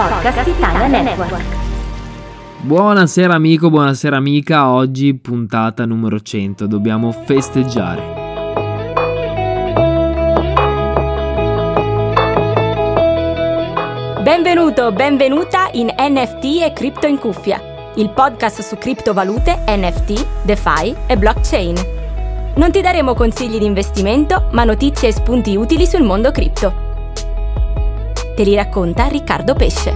Podcast Italia Network. Buonasera amico, buonasera amica, oggi puntata numero 100, dobbiamo festeggiare. Benvenuto, benvenuta in NFT e Crypto in cuffia, il podcast su criptovalute, NFT, DeFi e blockchain. Non ti daremo consigli di investimento, ma notizie e spunti utili sul mondo cripto. Te li racconta Riccardo Pesce.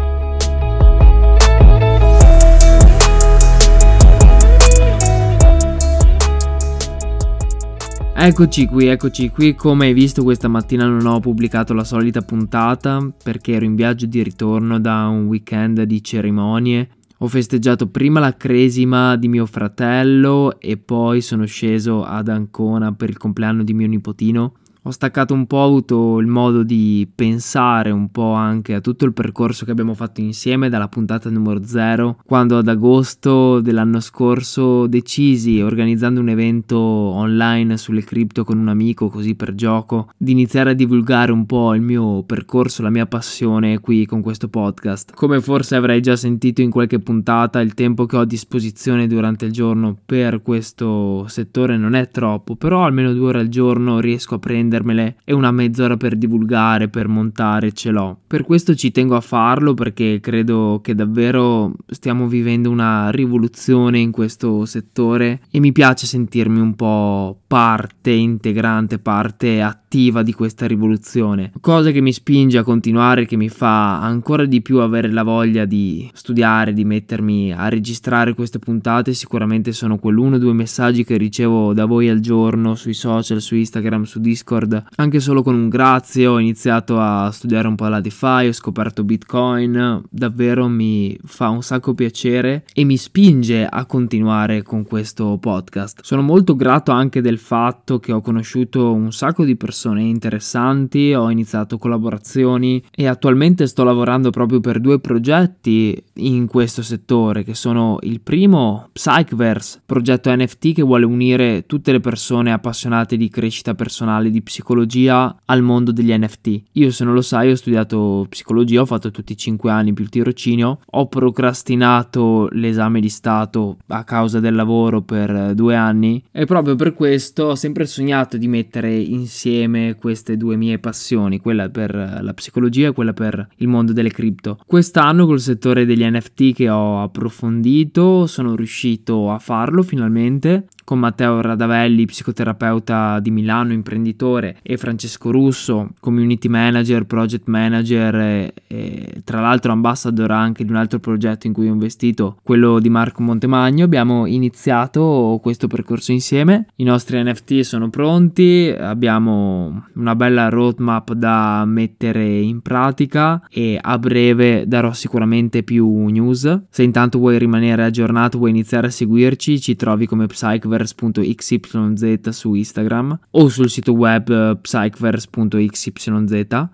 Eccoci qui, eccoci qui. Come hai visto questa mattina non ho pubblicato la solita puntata perché ero in viaggio di ritorno da un weekend di cerimonie. Ho festeggiato prima la cresima di mio fratello e poi sono sceso ad Ancona per il compleanno di mio nipotino ho staccato un po', ho avuto il modo di pensare un po' anche a tutto il percorso che abbiamo fatto insieme dalla puntata numero 0, quando ad agosto dell'anno scorso decisi, organizzando un evento online sulle cripto con un amico, così per gioco, di iniziare a divulgare un po' il mio percorso, la mia passione qui con questo podcast. Come forse avrei già sentito in qualche puntata, il tempo che ho a disposizione durante il giorno per questo settore non è troppo, però almeno due ore al giorno riesco a prendere prendermele e una mezz'ora per divulgare, per montare ce l'ho. Per questo ci tengo a farlo perché credo che davvero stiamo vivendo una rivoluzione in questo settore e mi piace sentirmi un po' parte integrante, parte attiva di questa rivoluzione. Cosa che mi spinge a continuare, che mi fa ancora di più avere la voglia di studiare, di mettermi a registrare queste puntate, sicuramente sono quell'uno o due messaggi che ricevo da voi al giorno sui social, su Instagram, su Discord. Anche solo con un grazie ho iniziato a studiare un po' la DeFi, ho scoperto Bitcoin, davvero mi fa un sacco piacere e mi spinge a continuare con questo podcast. Sono molto grato anche del fatto che ho conosciuto un sacco di persone interessanti, ho iniziato collaborazioni e attualmente sto lavorando proprio per due progetti in questo settore che sono il primo Psychverse, progetto NFT che vuole unire tutte le persone appassionate di crescita personale, di psicologia al mondo degli NFT. Io se non lo sai ho studiato psicologia, ho fatto tutti i 5 anni più il tirocinio, ho procrastinato l'esame di Stato a causa del lavoro per due anni e proprio per questo ho sempre sognato di mettere insieme queste due mie passioni, quella per la psicologia e quella per il mondo delle cripto. Quest'anno col settore degli NFT che ho approfondito sono riuscito a farlo finalmente con Matteo Radavelli, psicoterapeuta di Milano, imprenditore, e Francesco Russo, community manager, project manager e, e, tra l'altro ambassador anche di un altro progetto in cui ho investito, quello di Marco Montemagno. Abbiamo iniziato questo percorso insieme, i nostri NFT sono pronti, abbiamo una bella roadmap da mettere in pratica e a breve darò sicuramente più news. Se intanto vuoi rimanere aggiornato, vuoi iniziare a seguirci, ci trovi come Psych psychverse.xyz su Instagram o sul sito web eh, psychverse.xyz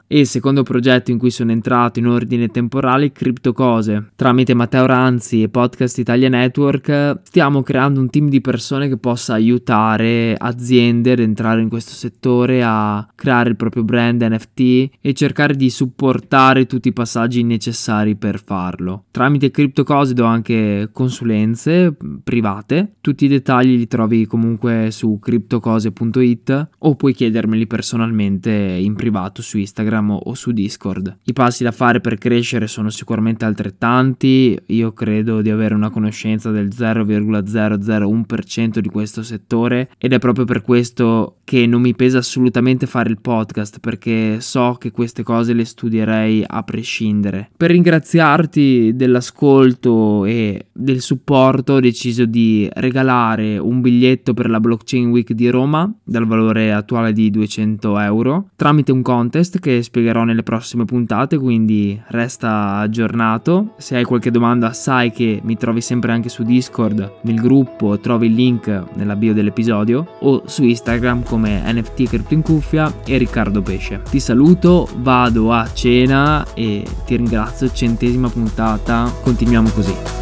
e il secondo progetto in cui sono entrato in ordine temporale Criptocose tramite Matteo Ranzi e Podcast Italia Network stiamo creando un team di persone che possa aiutare aziende ad entrare in questo settore a creare il proprio brand NFT e cercare di supportare tutti i passaggi necessari per farlo. Tramite Criptocose do anche consulenze private. Tutti i dettagli li trovi comunque su cryptocose.it o puoi chiedermeli personalmente in privato su Instagram o su Discord. I passi da fare per crescere sono sicuramente altrettanti, io credo di avere una conoscenza del 0,001% di questo settore ed è proprio per questo che non mi pesa assolutamente fare il podcast perché so che queste cose le studierei a prescindere. Per ringraziarti dell'ascolto e del supporto ho deciso di regalare biglietto per la Blockchain Week di Roma dal valore attuale di 200 euro tramite un contest che spiegherò nelle prossime puntate, quindi resta aggiornato. Se hai qualche domanda sai che mi trovi sempre anche su Discord, nel gruppo, trovi il link nella bio dell'episodio o su Instagram come NFT Crypto in Cuffia e Riccardo Pesce. Ti saluto, vado a cena e ti ringrazio, centesima puntata, continuiamo così.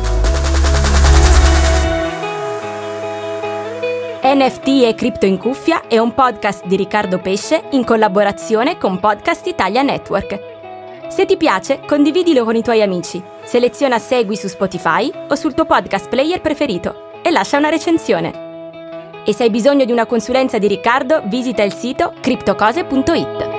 NFT e Cripto in Cuffia è un podcast di Riccardo Pesce in collaborazione con Podcast Italia Network. Se ti piace, condividilo con i tuoi amici. Seleziona Segui su Spotify o sul tuo podcast player preferito e lascia una recensione. E se hai bisogno di una consulenza di Riccardo, visita il sito criptocose.it.